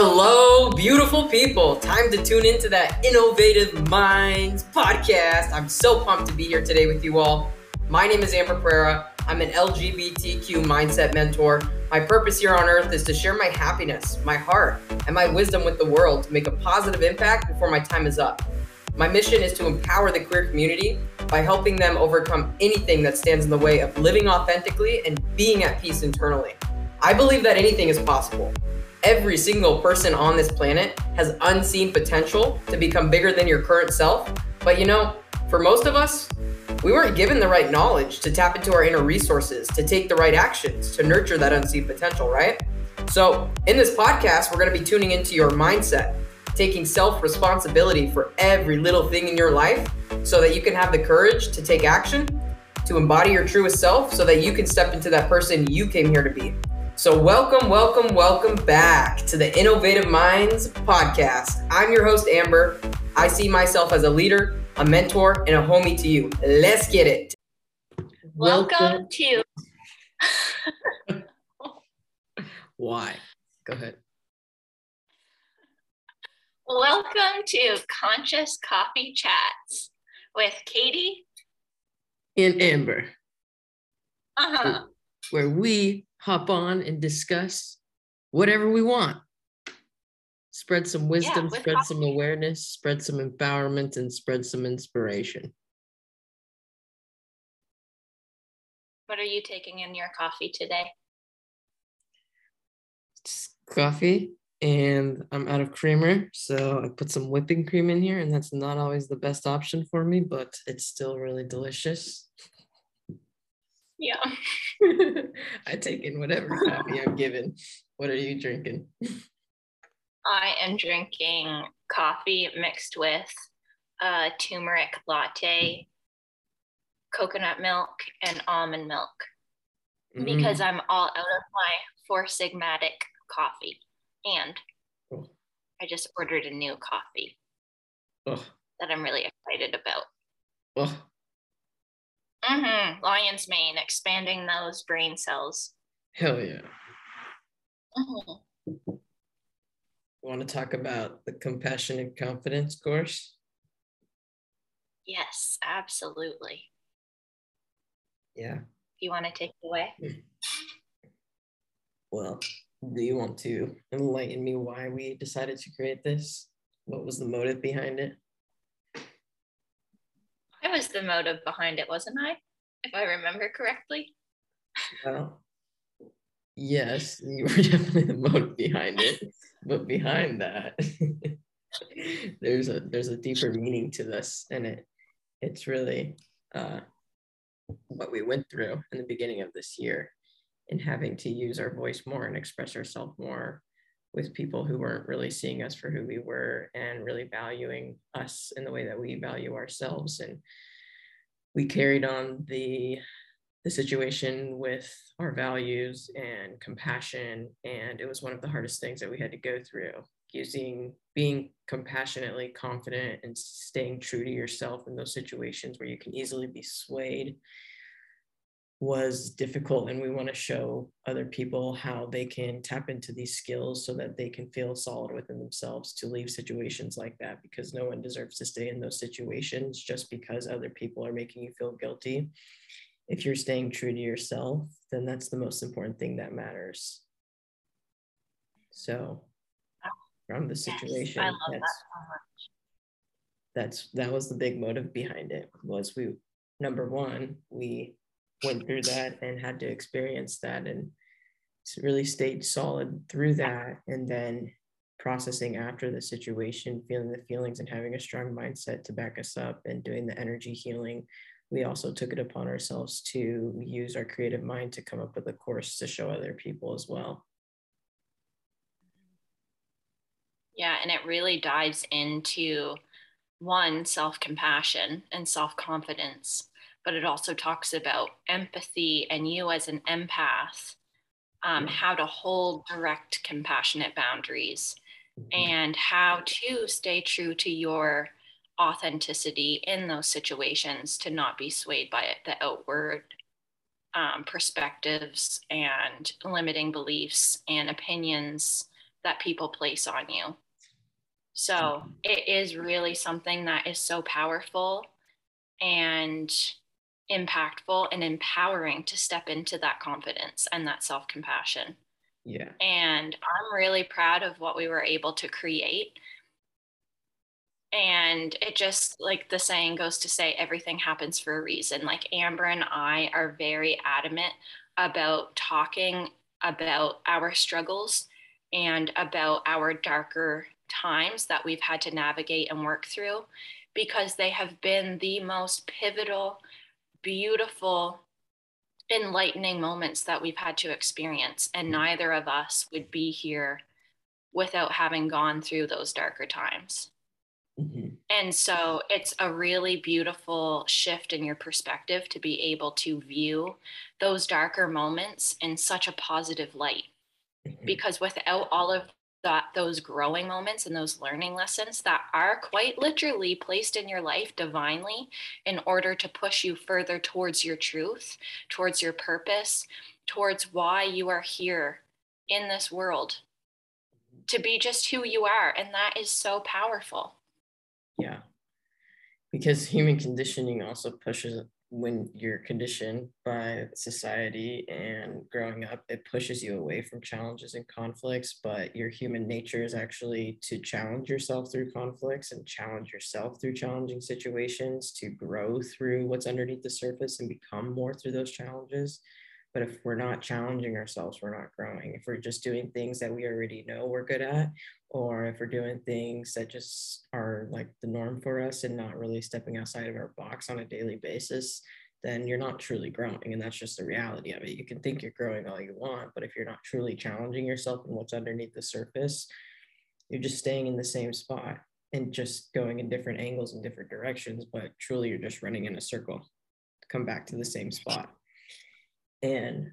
Hello, beautiful people. Time to tune into that Innovative Mindz podcast. I'm so pumped to be here today with you all. My name is Amber Pereira. I'm an LGBTQ mindset mentor. My purpose here on earth is to share my happiness, my heart, and my wisdom with the world to make a positive impact before my time is up. My mission is to empower the queer community by helping them overcome anything that stands in the way of living authentically and being at peace internally. I believe that anything is possible every single person on this planet has unseen potential to become bigger than your current self. But you know, for most of us, we weren't given the right knowledge to tap into our inner resources, to take the right actions, to nurture that unseen potential, right? So, in this podcast, we're going to be tuning into your mindset, taking self responsibility for every little thing in your life so that you can have the courage to take action, to embody your truest self, so that you can step into that person you came here to be. So, welcome, welcome, welcome back to the Innovative Mindz podcast. I'm your host, Amber. I see myself as a leader, a mentor, and a homie to you. Let's get it. Welcome, welcome to. Why? Go ahead. Welcome to Conscious Coffee Chats with Kayte and Amber. Uh huh. Where we hop on and discuss whatever we want. Spread some wisdom, yeah, spread coffee. some awareness, spread some empowerment, and spread some inspiration. What are you taking in your coffee today? It's coffee, and I'm out of creamer. So I put some whipping cream in here, and that's not always the best option for me, but it's still really delicious. Yeah. I take in whatever coffee I'm given. What are you drinking? I am drinking coffee mixed with a turmeric latte, coconut milk, and almond milk mm. because I'm all out of my Four Sigmatic coffee. And oh. I just ordered a new coffee oh. that I'm really excited about. Oh, Mm-hmm. Lion's mane, expanding those brain cells. Hell yeah. Mm-hmm. Want to talk about the compassionate confidence course? Yes, absolutely. Yeah. You want to take it away? Hmm. Well, do you want to enlighten me why we decided to create this? What was the motive behind it? I was the motive behind it, wasn't I? If I remember correctly. Well, yes, you were definitely the motive behind it, but behind that, there's a there's a deeper meaning to this, and it it's really uh, what we went through in the beginning of this year, in having to use our voice more and express ourselves more with people who weren't really seeing us for who we were and really valuing us in the way that we value ourselves. And we carried on the the situation with our values and compassion. And it was one of the hardest things that we had to go through using being compassionately confident and staying true to yourself in those situations where you can easily be swayed was difficult and we want to show other people how they can tap into these skills so that they can feel solid within themselves to leave situations like that because no one deserves to stay in those situations just because other people are making you feel guilty. If you're staying true to yourself then that's the most important thing that matters. So from the situation yes, that's, that, so that's that was the big motive behind it was we number one we went through that and had to experience that and really stayed solid through that and then processing after the situation feeling the feelings and having a strong mindset to back us up and doing the energy healing. We also took it upon ourselves to use our creative mind to come up with a course to show other people as well. Yeah and it really dives into one self-compassion and self-confidence but it also talks about empathy and you as an empath, um, how to hold direct, compassionate boundaries, mm-hmm. and how to stay true to your authenticity in those situations to not be swayed by the outward um, perspectives and limiting beliefs and opinions that people place on you. So it is really something that is so powerful and impactful and empowering to step into that confidence and that self compassion. Yeah. And I'm really proud of what we were able to create. And it just like the saying goes to say, everything happens for a reason. Like Amber and I are very adamant about talking about our struggles and about our darker times that we've had to navigate and work through because they have been the most pivotal, beautiful, enlightening moments that we've had to experience. And neither of us would be here without having gone through those darker times. Mm-hmm. And so it's a really beautiful shift in your perspective to be able to view those darker moments in such a positive light. Mm-hmm. Because without all of that, those growing moments and those learning lessons that are quite literally placed in your life divinely in order to push you further towards your truth, towards your purpose, towards why you are here in this world to be just who you are. And that is so powerful. Yeah. Because human conditioning also pushes when you're conditioned by society and growing up, it pushes you away from challenges and conflicts. But your human nature is actually to challenge yourself through conflicts and challenge yourself through challenging situations, to grow through what's underneath the surface and become more through those challenges. But if we're not challenging ourselves, we're not growing. If we're just doing things that we already know we're good at, or if we're doing things that just are like the norm for us and not really stepping outside of our box on a daily basis, then you're not truly growing. And that's just the reality of it. You can think you're growing all you want, but if you're not truly challenging yourself and what's underneath the surface, you're just staying in the same spot and just going in different angles and different directions. But truly, you're just running in a circle to come back to the same spot. And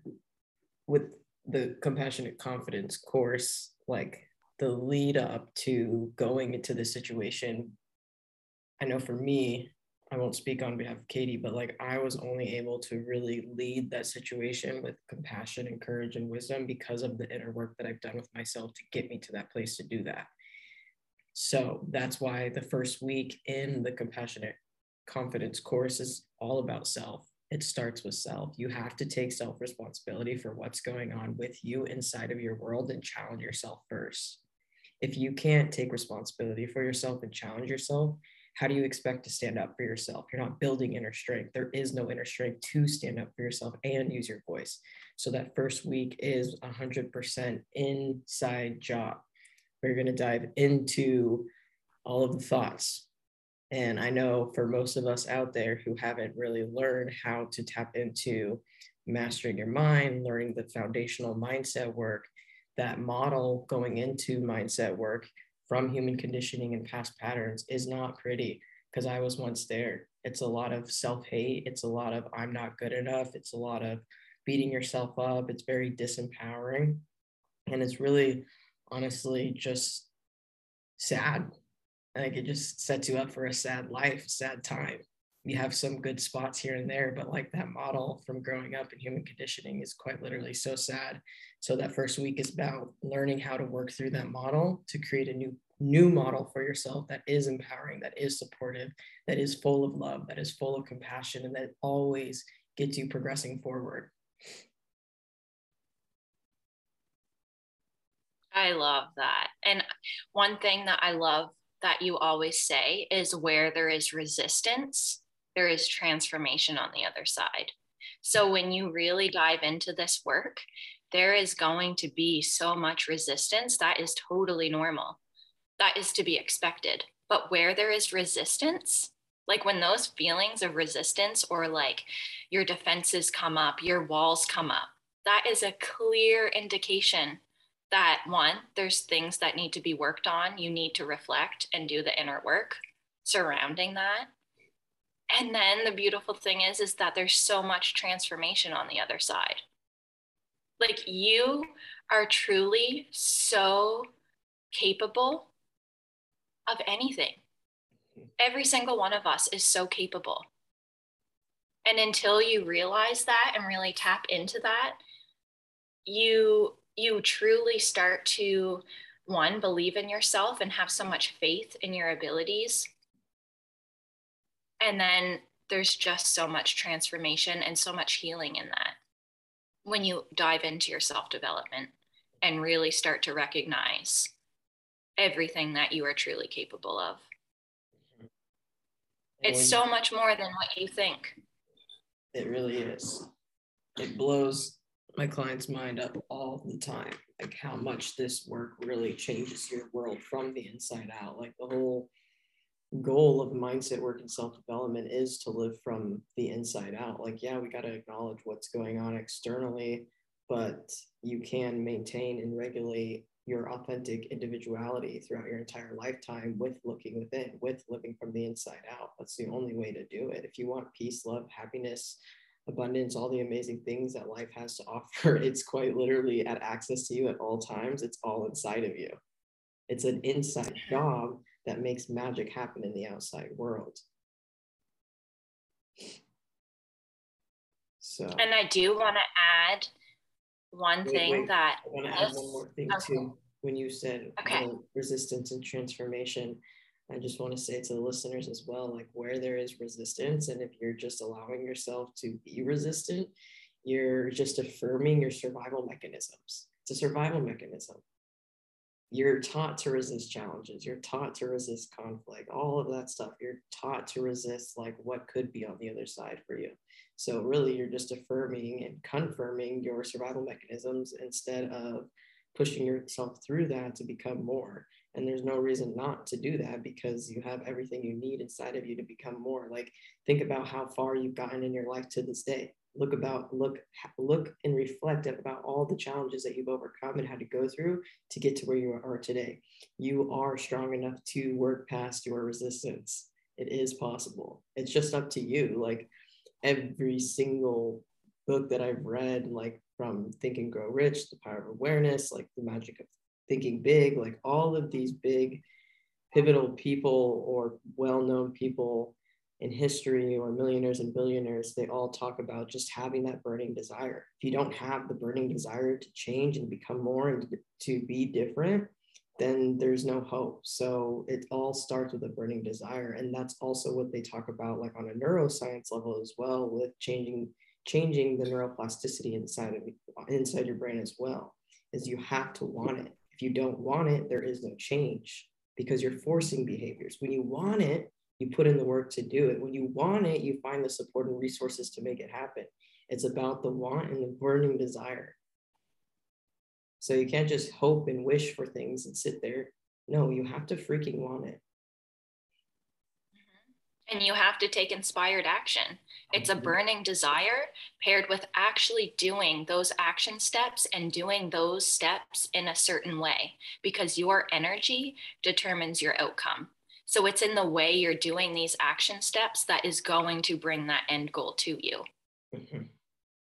with the compassionate confidence course, like the lead up to going into the situation, I know for me, I won't speak on behalf of Kayte, but like I was only able to really lead that situation with compassion and courage and wisdom because of the inner work that I've done with myself to get me to that place to do that. So that's why the first week in the compassionate confidence course is all about self it starts with self. You have to take self responsibility for what's going on with you inside of your world and challenge yourself first. If you can't take responsibility for yourself and challenge yourself, how do you expect to stand up for yourself? You're not building inner strength. There is no inner strength to stand up for yourself and use your voice. So that first week is 100% inside job. We're going to dive into all of the thoughts, and I know for most of us out there who haven't really learned how to tap into mastering your mind, learning the foundational mindset work, that model going into mindset work from human conditioning and past patterns is not pretty because I was once there. It's a lot of self hate. It's a lot of I'm not good enough. It's a lot of beating yourself up. It's very disempowering. And it's really, honestly, just sad like it just sets you up for a sad life, sad time. You have some good spots here and there, but like that model from growing up in human conditioning is quite literally so sad. So that first week is about learning how to work through that model to create a new new model for yourself that is empowering, that is supportive, that is full of love, that is full of compassion, and that always gets you progressing forward. I love that. And one thing that I love that you always say is where there is resistance, there is transformation on the other side. So when you really dive into this work, there is going to be so much resistance that is totally normal. That is to be expected. But where there is resistance, like when those feelings of resistance or like your defenses come up, your walls come up, that is a clear indication that one, there's things that need to be worked on. You need to reflect and do the inner work surrounding that. And then the beautiful thing is, is that there's so much transformation on the other side. Like you are truly so capable of anything. Every single one of us is so capable. And until you realize that and really tap into that, you you truly start to one, believe in yourself and have so much faith in your abilities. And then there's just so much transformation and so much healing in that when you dive into your self development and really start to recognize everything that you are truly capable of. It's so much more than what you think. It really is. It blows my client's mind up all the time like how much this work really changes your world from the inside out. Like the whole goal of mindset work and self-development is to live from the inside out. Like yeah we got to acknowledge what's going on externally but you can maintain and regulate your authentic individuality throughout your entire lifetime with looking within with living from the inside out. That's the only way to do it. If you want peace love happiness abundance, all the amazing things that life has to offer, it's quite literally at access to you at all times. It's all inside of you. It's an inside job that makes magic happen in the outside world. So, and I do want to add one wait, thing wait. that I want to add one more thing okay. too. When you said okay. resistance and transformation, I just want to say to the listeners as well, like where there is resistance, and if you're just allowing yourself to be resistant, you're just affirming your survival mechanisms. It's a survival mechanism. You're taught to resist challenges. You're taught to resist conflict, all of that stuff. You're taught to resist like what could be on the other side for you. So really, you're just affirming and confirming your survival mechanisms instead of pushing yourself through that to become more and there's no reason not to do that because you have everything you need inside of you to become more. Like think about how far you've gotten in your life to this day. Look about look look and reflect about all the challenges that you've overcome and had to go through to get to where you are today. You are strong enough to work past your resistance. It is possible. It's just up to you. Like every single book that i've read like from think and grow rich the power of awareness like the magic of thinking big, like all of these big pivotal people or well-known people in history or millionaires and billionaires, they all talk about just having that burning desire. If you don't have the burning desire to change and become more and to be different, then there's no hope. So it all starts with a burning desire. And that's also what they talk about like on a neuroscience level as well with changing changing the neuroplasticity inside of inside your brain as well is you have to want it if you don't want it, there is no change because you're forcing behaviors. When you want it, you put in the work to do it. When you want it, you find the support and resources to make it happen. It's about the want and the burning desire. So you can't just hope and wish for things and sit there. No, you have to freaking want it and you have to take inspired action. It's a mm-hmm. burning desire paired with actually doing those action steps and doing those steps in a certain way because your energy determines your outcome. So it's in the way you're doing these action steps that is going to bring that end goal to you. Mm-hmm.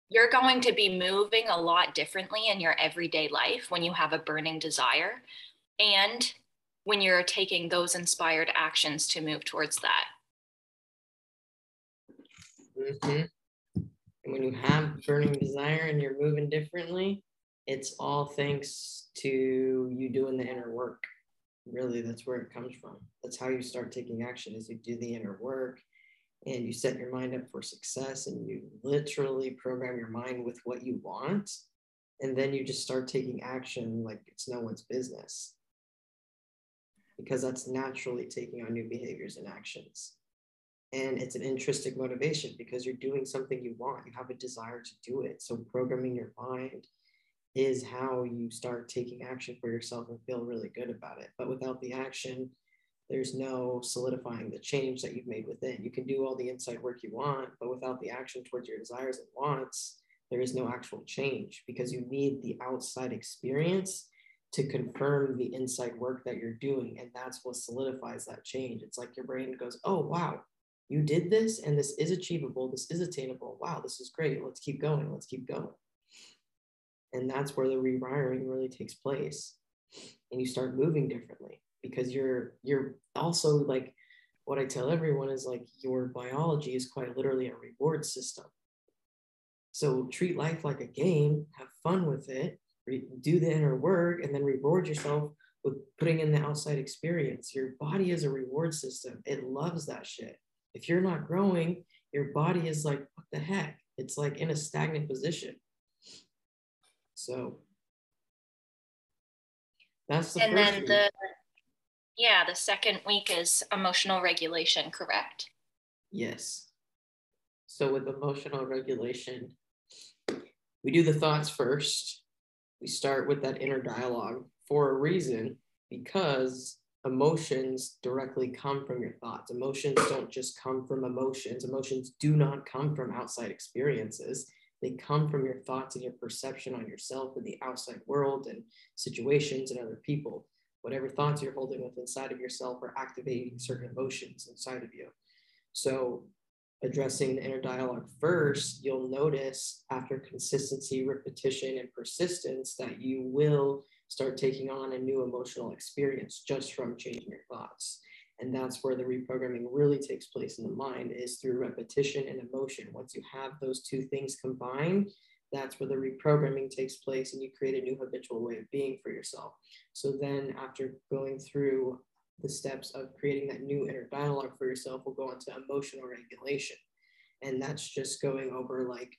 You're going to be moving a lot differently in your everyday life when you have a burning desire and when you're taking those inspired actions to move towards that. Mm-hmm. And when you have burning desire and you're moving differently, it's all thanks to you doing the inner work. Really, that's where it comes from. That's how you start taking action is you do the inner work and you set your mind up for success and you literally program your mind with what you want. And then you just start taking action like it's no one's business. Because that's naturally taking on new behaviors and actions and it's an intrinsic motivation because you're doing something you want you have a desire to do it. So programming your mind is how you start taking action for yourself and feel really good about it. But without the action there's no solidifying the change that you've made within. You can do all the inside work you want but without the action towards your desires and wants there is no actual change because you need the outside experience to confirm the inside work that you're doing. And that's what solidifies that change. It's like your brain goes oh wow you did this and this is achievable this is attainable wow this is great let's keep going let's keep going and that's where the rewiring really takes place and you start moving differently because you're you're also like what i tell everyone is like your biology is quite literally a reward system so treat life like a game have fun with it re- do the inner work and then reward yourself with putting in the outside experience. Your body is a reward system. It loves that shit. If you're not growing, your body is like, what the heck? It's like in a stagnant position. So that's the and then week. the yeah, the second week is emotional regulation, correct? Yes. So with emotional regulation, we do the thoughts first. We start with that inner dialogue for a reason because emotions directly come from your thoughts. Emotions don't just come from emotions. Emotions do not come from outside experiences. They come from your thoughts and your perception on yourself and the outside world and situations and other people. Whatever thoughts you're holding with inside of yourself are activating certain emotions inside of you. So, addressing the inner dialogue first, you'll notice after consistency, repetition, and persistence that you will start taking on a new emotional experience just from changing your thoughts. And that's where the reprogramming really takes place in the mind is through repetition and emotion. Once you have those two things combined, that's where the reprogramming takes place and you create a new habitual way of being for yourself. So then after going through the steps of creating that new inner dialogue for yourself, we'll go on to emotional regulation. And that's just going over like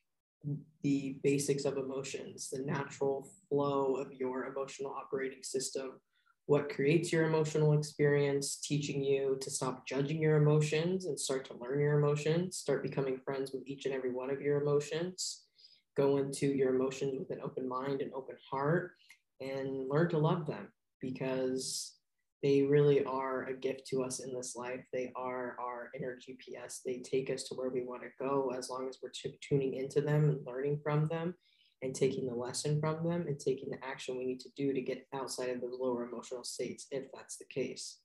the basics of emotions, the natural flow of your emotional operating system, what creates your emotional experience, teaching you to stop judging your emotions and start to learn your emotions, start becoming friends with each and every one of your emotions, go into your emotions with an open mind and open heart, and learn to love them because they really are a gift to us in this life. They are our inner GPS. They take us to where we want to go as long as we're t- tuning into them and learning from them and taking the lesson from them and taking the action we need to do to get outside of those lower emotional states, if that's the case.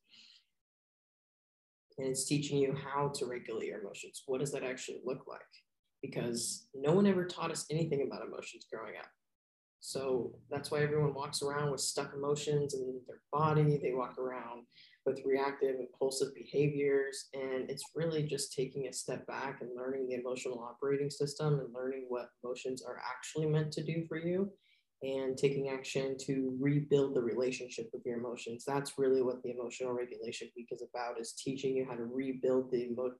And it's teaching you how to regulate your emotions. What does that actually look like? Because no one ever taught us anything about emotions growing up. So that's why everyone walks around with stuck emotions in their body. They walk around with reactive, impulsive behaviors. And it's really just taking a step back and learning the emotional operating system and learning what emotions are actually meant to do for you and taking action to rebuild the relationship with your emotions. That's really what the emotional regulation week is about is teaching you how to rebuild the emo-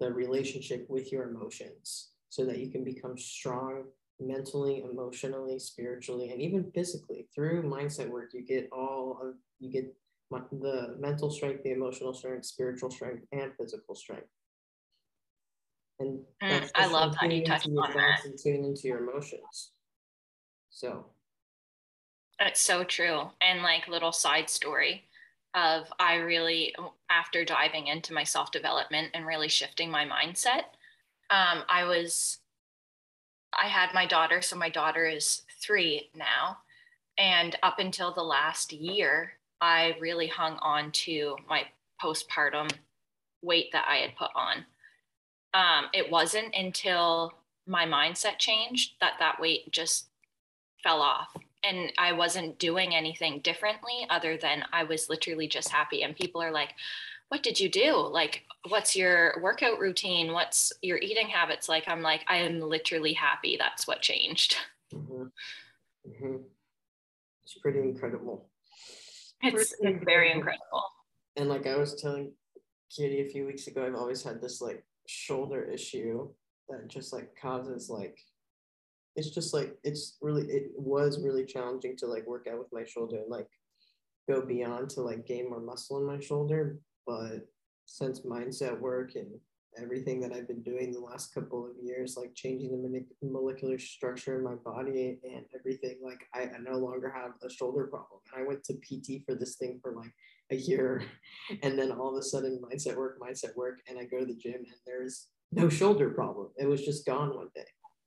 the relationship with your emotions so that you can become strong mentally, emotionally, spiritually, and even physically. Through mindset work, you get all of you get the mental strength, the emotional strength, spiritual strength, and physical strength. And mm, I love how you touched on that. And tune into your emotions. So it's so true. And like little side story of I really after diving into my self development and really shifting my mindset, um, I was I had my daughter, so my daughter is three now. And up until the last year, I really hung on to my postpartum weight that I had put on. Um, it wasn't until my mindset changed that that weight just fell off. And I wasn't doing anything differently other than I was literally just happy. And people are like, what did you do? Like, what's your workout routine? What's your eating habits like? I'm like, I am literally happy. That's what changed. Mm-hmm. Mm-hmm. It's pretty incredible. It's, pretty it's very incredible. And like I was telling Kitty a few weeks ago, I've always had this like shoulder issue that just like causes like it's just like it's really it was really challenging to like work out with my shoulder and like go beyond to like gain more muscle in my shoulder but since mindset work and everything that I've been doing the last couple of years, like changing the molecular structure in my body and everything, like I, I, no longer have a shoulder problem. And I went to PT for this thing for like a year. And then all of a sudden, mindset work, mindset work. And I go to the gym and there's no shoulder problem. It was just gone one day.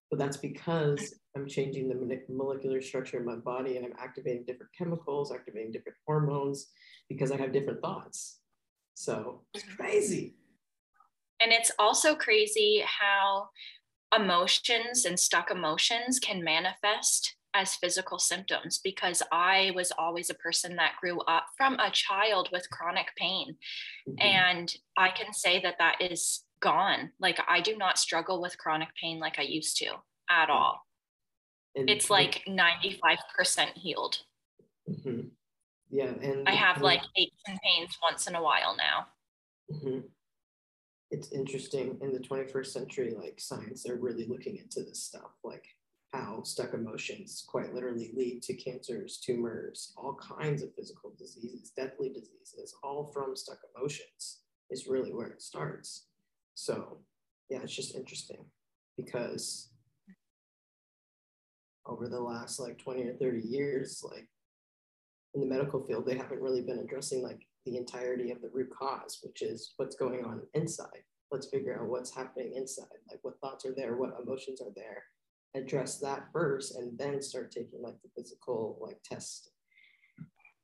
But that's because I'm changing the molecular structure in my body and I'm activating different chemicals, activating different hormones because I have different thoughts so it's crazy. And it's also crazy how emotions and stuck emotions can manifest as physical symptoms because I was always a person that grew up from a child with chronic pain. Mm-hmm. And I can say that that is gone. Like I do not struggle with chronic pain like I used to at all. And it's like 95% healed. Yeah, and I have like aches and pains once in a while now. Mm-hmm. It's interesting in the 21st century, like science, they're really looking into this stuff, like how stuck emotions quite literally lead to cancers, tumors, all kinds of physical diseases, deadly diseases, all from stuck emotions is really where it starts. So, yeah, it's just interesting because over the last like 20 or 30 years, like in the medical field, they haven't really been addressing like the entirety of the root cause, which is what's going on inside. Let's figure out what's happening inside, like what thoughts are there, what emotions are there, address that first, and then start taking like the physical like tests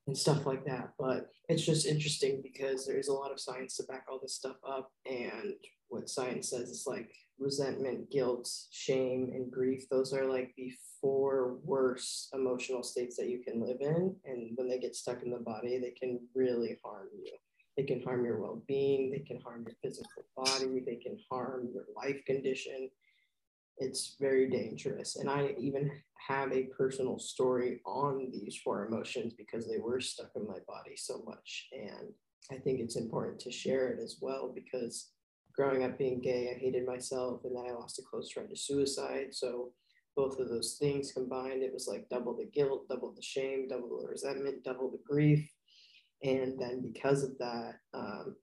and stuff like that. But it's just interesting because there's a lot of science to back all this stuff up. And what science says is like resentment, guilt, shame, and grief. Those are like the four worst emotional states that you can live in. And when they get stuck in the body, they can really harm you. They can harm your well being, they can harm your physical body, they can harm your life condition. It's very dangerous. And I even have a personal story on these four emotions because they were stuck in my body so much. And I think it's important to share it as well because growing up being gay, I hated myself and then I lost a close friend to suicide. So both of those things combined, it was like double the guilt, double the shame, double the resentment, double the grief. And then because of that, um,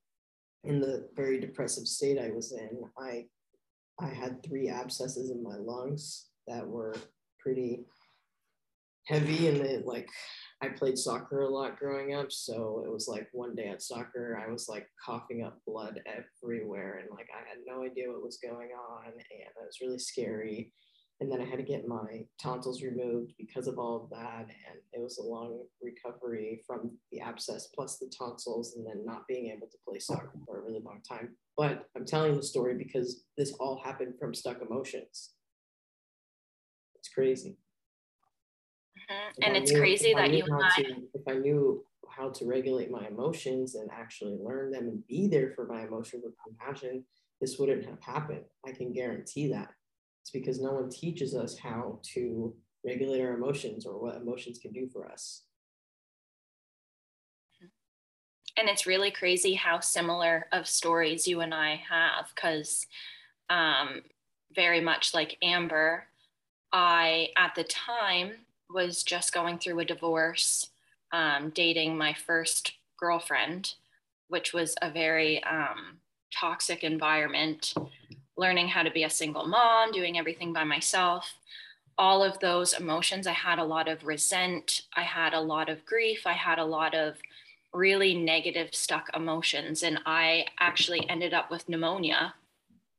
in the very depressive state I was in, I I had three abscesses in my lungs that were pretty heavy and they like I played soccer a lot growing up. So it was like one day at soccer, I was like coughing up blood everywhere and like I had no idea what was going on and it was really scary and then I had to get my tonsils removed because of all of that. And it was a long recovery from the abscess plus the tonsils, and then not being able to play soccer for a really long time. But I'm telling the story because this all happened from stuck emotions. It's crazy. Mm-hmm. And it's knew, crazy that you and I. To, if I knew how to regulate my emotions and actually learn them and be there for my emotions with compassion, this wouldn't have happened. I can guarantee that. It's because no one teaches us how to regulate our emotions or what emotions can do for us. And it's really crazy how similar of stories you and I have, because um, very much like Amber, I at the time was just going through a divorce, um, dating my first girlfriend, which was a very um, toxic environment learning how to be a single mom, doing everything by myself, all of those emotions. I had a lot of resent, I had a lot of grief, I had a lot of really negative, stuck emotions. And I actually ended up with pneumonia.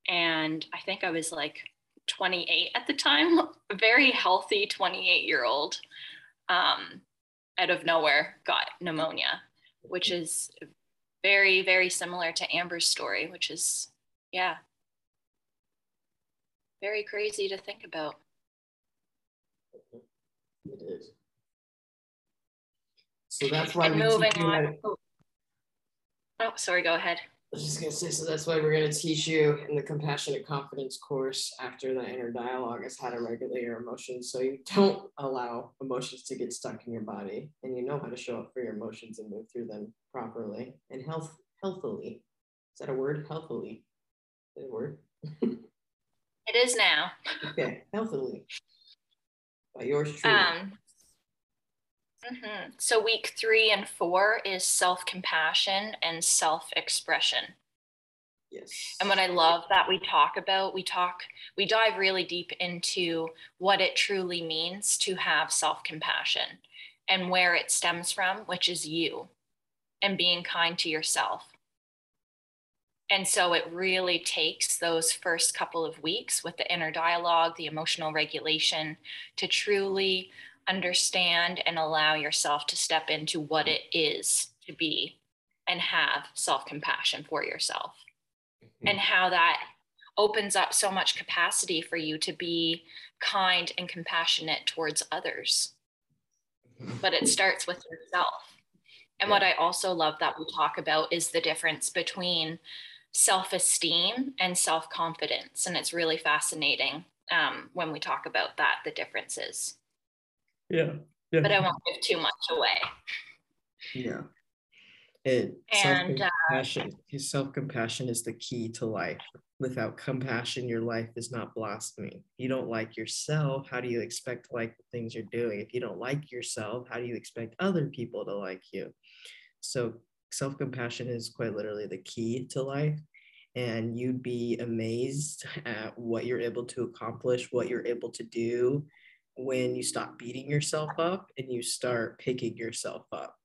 And I think I was like 28 at the time, a very healthy 28 year old, um, out of nowhere got pneumonia, which is very, very similar to Amber's story, which is, yeah, very crazy to think about. It is. So that's why and we moving on. Oh. oh, sorry, go ahead. I was just gonna say, so that's why we're gonna teach you in the compassionate confidence course after the inner dialogue is how to regulate your emotions so you don't allow emotions to get stuck in your body and you know how to show up for your emotions and move through them properly and health healthily. Is that a word? Healthily. Is that a word? It is now. Okay, healthily. By yours truly. Um, mm-hmm. So week three and four is self compassion and self expression. Yes. And what I love that we talk about, we talk, we dive really deep into what it truly means to have self compassion and where it stems from, which is you and being kind to yourself. And so it really takes those first couple of weeks with the inner dialogue, the emotional regulation to truly understand and allow yourself to step into what it is to be and have self compassion for yourself, mm-hmm. and how that opens up so much capacity for you to be kind and compassionate towards others. Mm-hmm. But it starts with yourself. And yeah. what I also love that we talk about is the difference between self esteem and self confidence. And it's really fascinating um, when we talk about that, the differences. Yeah. yeah. But I won't give too much away. Yeah. It and self-compassion, uh, self-compassion is the key to life. Without compassion, your life is not blossoming. You don't like yourself. How do you expect to like the things you're doing? If you don't like yourself, how do you expect other people to like you? So self-compassion is quite literally the key to life and you'd be amazed at what you're able to accomplish, what you're able to do when you stop beating yourself up and you start picking yourself up.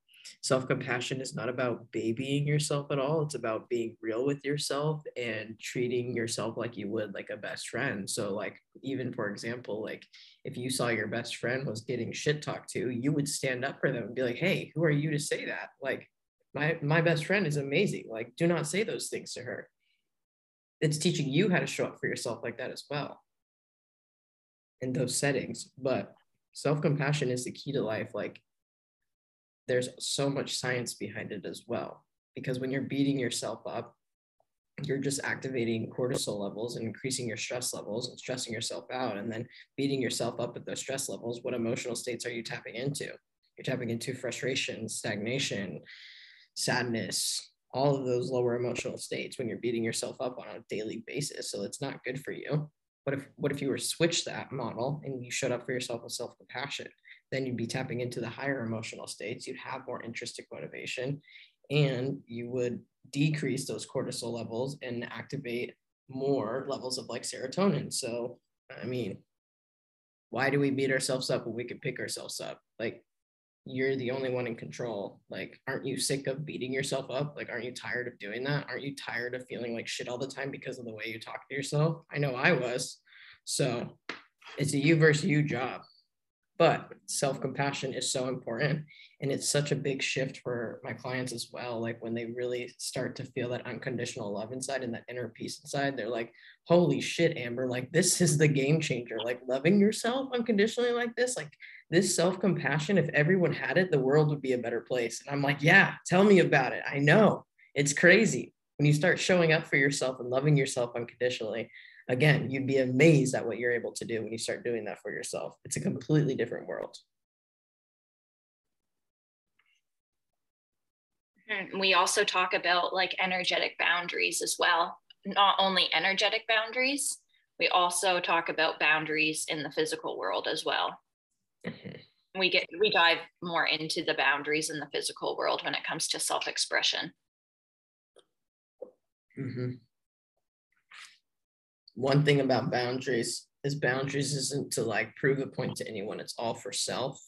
Self compassion is not about babying yourself at all. It's about being real with yourself and treating yourself like you would like a best friend. So, like, even for example, like if you saw your best friend was getting shit talked to, you would stand up for them and be like, hey, who are you to say that? Like, my, my best friend is amazing. Like, do not say those things to her it's teaching you how to show up for yourself like that as well in those settings but self-compassion is the key to life like there's so much science behind it as well because when you're beating yourself up you're just activating cortisol levels and increasing your stress levels and stressing yourself out and then beating yourself up at those stress levels what emotional states are you tapping into you're tapping into frustration stagnation sadness all of those lower emotional states when you're beating yourself up on a daily basis. So it's not good for you. What if what if you were to switch that model and you showed up for yourself with self-compassion? Then you'd be tapping into the higher emotional states. You'd have more intrinsic motivation, and you would decrease those cortisol levels and activate more levels of like serotonin. So I mean, why do we beat ourselves up when we can pick ourselves up? Like you're the only one in control. Like, aren't you sick of beating yourself up? Like, aren't you tired of doing that? Aren't you tired of feeling like shit all the time because of the way you talk to yourself? I know I was. So it's a you versus you job. But self compassion is so important. And it's such a big shift for my clients as well. Like, when they really start to feel that unconditional love inside and that inner peace inside, they're like, holy shit, Amber, like, this is the game changer. Like, loving yourself unconditionally like this, like, this self compassion, if everyone had it, the world would be a better place. And I'm like, yeah, tell me about it. I know it's crazy. When you start showing up for yourself and loving yourself unconditionally, again, you'd be amazed at what you're able to do when you start doing that for yourself. It's a completely different world. Hmm, we also talk about like energetic boundaries as well. Not only energetic boundaries, we also talk about boundaries in the physical world as well. Mm-hmm. We get we dive more into the boundaries in the physical world when it comes to self-expression. Mm-hmm. One thing about boundaries is boundaries isn't to like prove a point to anyone. It's all for self,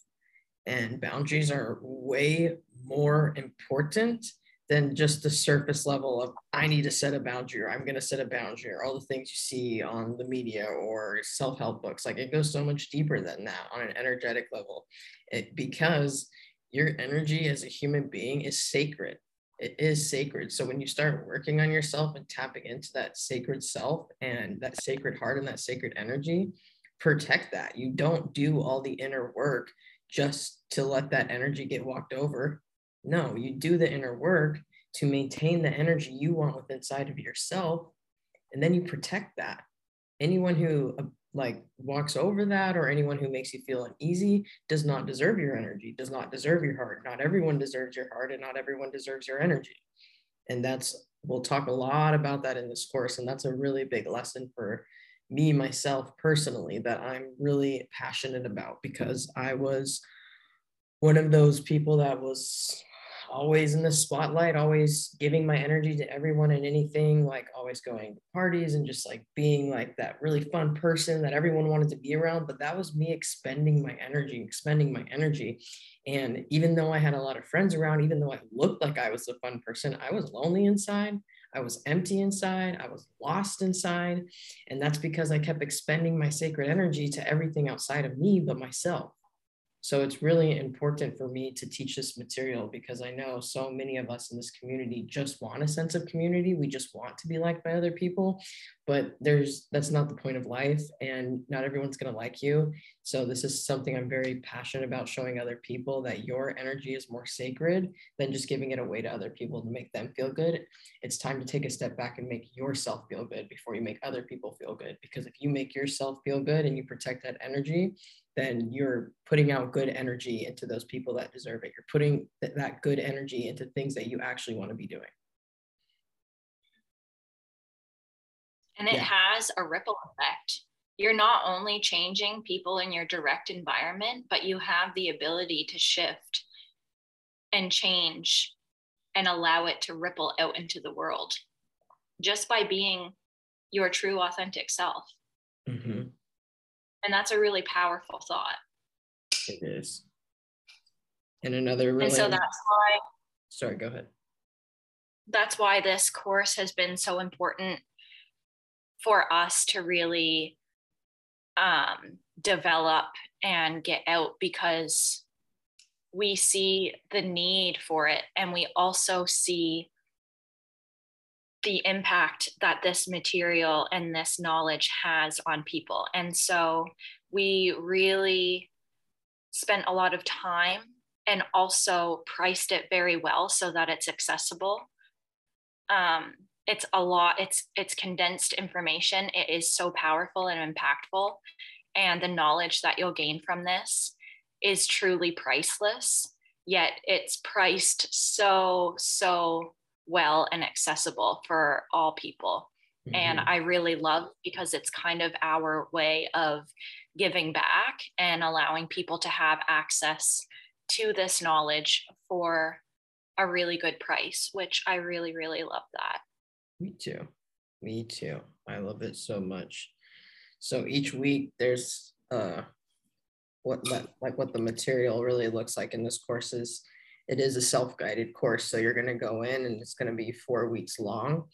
and boundaries are way more important than just the surface level of I need to set a boundary or I'm going to set a boundary or all the things you see on the media or self-help books. Like it goes so much deeper than that on an energetic level it, because your energy as a human being is sacred. It is sacred. So when you start working on yourself and tapping into that sacred self and that sacred heart and that sacred energy, protect that. You don't do all the inner work just to let that energy get walked over no, you do the inner work to maintain the energy you want within inside of yourself, and then you protect that. Anyone who uh, like walks over that or anyone who makes you feel uneasy does not deserve your energy, does not deserve your heart. Not everyone deserves your heart, and not everyone deserves your energy. And that's we'll talk a lot about that in this course, and that's a really big lesson for me myself personally that I'm really passionate about because I was one of those people that was always in the spotlight, always giving my energy to everyone and anything, like always going to parties and just like being like that really fun person that everyone wanted to be around. But that was me expending my energy, expending my energy. And even though I had a lot of friends around, even though I looked like I was a fun person, I was lonely inside. I was empty inside. I was lost inside. And that's because I kept expending my sacred energy to everything outside of me but myself. So it's really important for me to teach this material because I know so many of us in this community just want a sense of community. We just want to be liked by other people, but there's that's not the point of life and not everyone's going to like you. So this is something I'm very passionate about showing other people that your energy is more sacred than just giving it away to other people to make them feel good. It's time to take a step back and make yourself feel good before you make other people feel good because if you make yourself feel good and you protect that energy, then you're putting out good energy into those people that deserve it. You're putting th- that good energy into things that you actually want to be doing. And it yeah. has a ripple effect. You're not only changing people in your direct environment, but you have the ability to shift and change and allow it to ripple out into the world just by being your true authentic self. Mm-hmm. And that's a really powerful thought. It is. And another really. And so that's why. Sorry, go ahead. That's why this course has been so important for us to really um, develop and get out because we see the need for it and we also see the impact that this material and this knowledge has on people. And so we really spent a lot of time and also priced it very well so that it's accessible. Um, it's a lot, it's it's condensed information. It is so powerful and impactful. And the knowledge that you'll gain from this is truly priceless. Yet it's priced so, so well and accessible for all people. Mm-hmm. And I really love because it's kind of our way of giving back and allowing people to have access to this knowledge for a really good price, which I really, really love that. Me too. Me too. I love it so much. So each week there's uh what like what the material really looks like in this course is it is a self-guided course so you're going to go in and it's going to be four weeks long.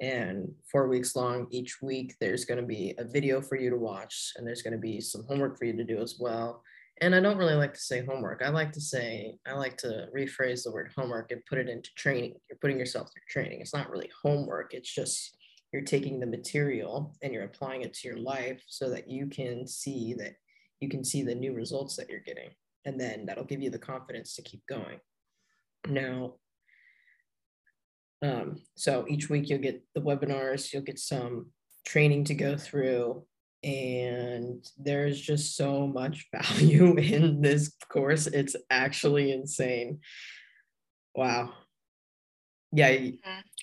And four weeks long each week there's going to be a video for you to watch and there's going to be some homework for you to do as well. And i don't really like to say homework. I like to say i like to rephrase the word homework and put it into training. You're putting yourself through training. It's not really homework. It's just you're taking the material and you're applying it to your life so that you can see that you can see the new results that you're getting. And then that'll give you the confidence to keep going now. Um, so each week you'll get the webinars, you'll get some training to go through, and there's just so much value in this course. It's actually insane. Wow. Yeah, mm-hmm.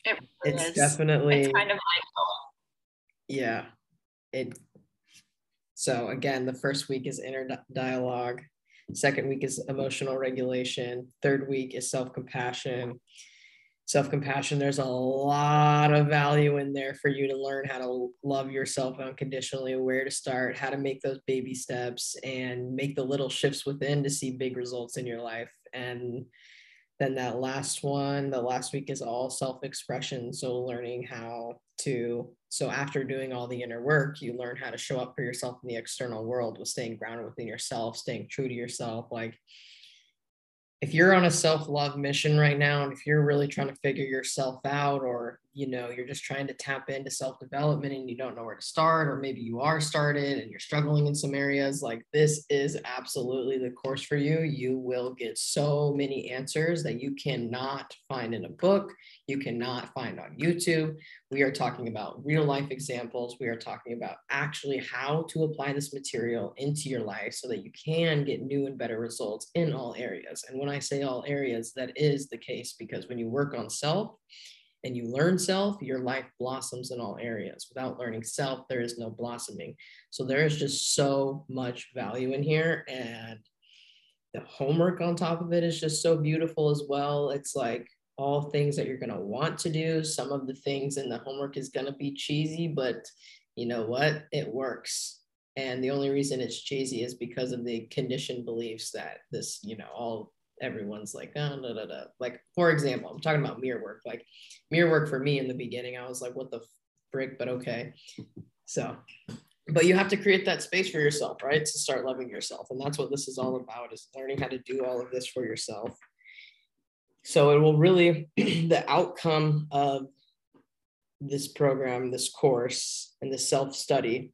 it really it's is. definitely it's kind of Yeah. It so again, the first week is inner dialogue. Second week is emotional regulation. Third week is self compassion. Self compassion, there's a lot of value in there for you to learn how to love yourself unconditionally, where to start, how to make those baby steps, and make the little shifts within to see big results in your life. And then that last one, the last week is all self expression. So learning how to so after doing all the inner work you learn how to show up for yourself in the external world with staying grounded within yourself staying true to yourself like if you're on a self-love mission right now and if you're really trying to figure yourself out or you know you're just trying to tap into self-development and you don't know where to start or maybe you are started and you're struggling in some areas like this is absolutely the course for you. You will get so many answers that you cannot find in a book. You cannot find on youtube. We are talking about real life examples. We are talking about actually how to apply this material into your life so that you can get new and better results in all areas. And when i say all areas that is the case because when you work on self and you learn self, your life blossoms in all areas. Without learning self, there is no blossoming. So there is just so much value in here. And the homework on top of it is just so beautiful as well. It's like all things that you're going to want to do. Some of the things in the homework is going to be cheesy, but you know what? It works. And the only reason it's cheesy is because of the conditioned beliefs that this, you know, all everyone's like, oh, da, da, da. like for example, I'm talking about mirror work. Like mirror work for me in the beginning, I was like, what the frick? But okay. So, but you have to create that space for yourself, right? To start loving yourself, and that's what this is all about: is learning how to do all of this for yourself. So it will really the outcome of this program, this course, and the self study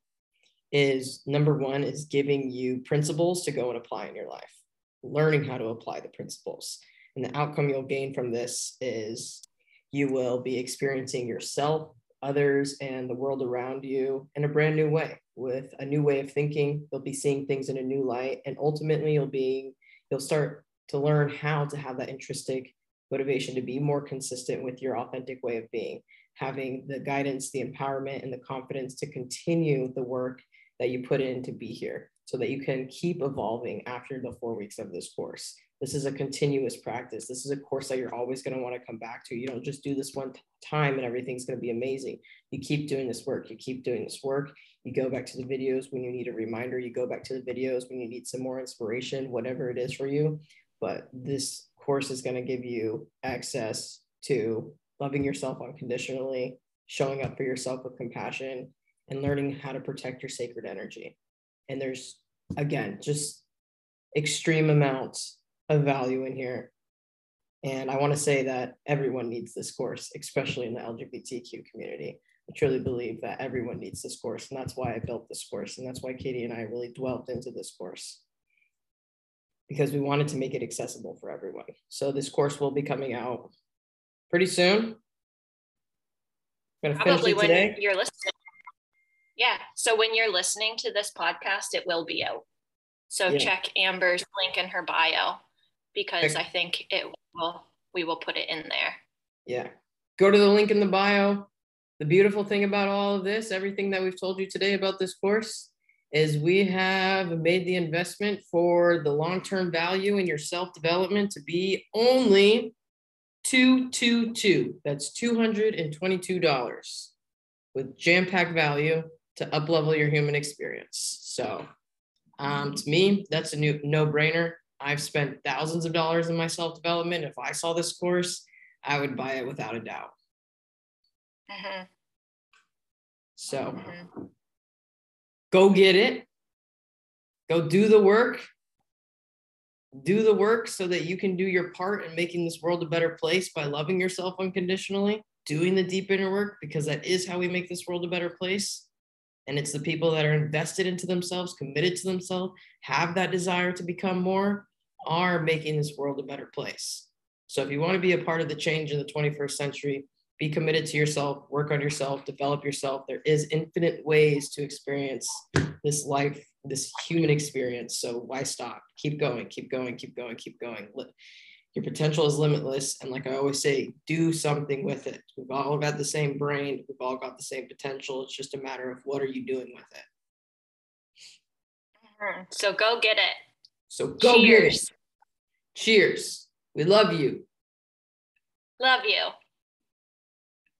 is number one is giving you principles to go and apply in your life learning how to apply the principles. And the outcome you'll gain from this is you will be experiencing yourself others and the world around you in a brand new way with a new way of thinking. You'll be seeing things in a new light. And ultimately you'll be, you'll start to learn how to have that intrinsic motivation to be more consistent with your authentic way of being, having the guidance, the empowerment, and the confidence to continue the work that you put in to be here so that you can keep evolving after the four weeks of this course. This is a continuous practice. This is a course that you're always going to want to come back to. You don't just do this one time and everything's going to be amazing. You keep doing this work. You keep doing this work. You go back to the videos when you need a reminder. You go back to the videos when you need some more inspiration, whatever it is for you. But this course is going to give you access to loving yourself unconditionally, showing up for yourself with compassion, and learning how to protect your sacred energy and there's again just extreme amounts of value in here. And i want to say that everyone needs this course especially in the lgbtq community. I truly believe that everyone needs this course and that's why i built this course and that's why Kayte and i really dwelt into this course. Because we wanted to make it accessible for everyone. So this course will be coming out pretty soon. Probably when today. you're listening yeah. So when you're listening to this podcast, it will be out. So yeah. check Amber's link in her bio because I think it will we will put it in there. Yeah. Go to the link in the bio. The beautiful thing about all of this, everything that we've told you today about this course, is we have made the investment for the long-term value in your self-development to be only 222. That's $222 with jam-packed value to uplevel your human experience. So um, to me, that's a new no-brainer. I've spent thousands of dollars in my self-development. If I saw this course, I would buy it without a doubt. Uh-huh. So uh-huh. go get it. Go do the work. Do the work so that you can do your part in making this world a better place by loving yourself unconditionally, doing the deep inner work, because that is how we make this world a better place and it's the people that are invested into themselves, committed to themselves, have that desire to become more, are making this world a better place. So if you want to be a part of the change in the 21st century, be committed to yourself, work on yourself, develop yourself. There is infinite ways to experience this life, this human experience. So why stop? Keep going, keep going, keep going, keep going your potential is limitless. And like I always say, do something with it. We've all got the same brain, we've all got the same potential. It's just a matter of what are you doing with it. Mm-hmm. So go get it. So go Cheers. get it. Cheers. We love you. Love you.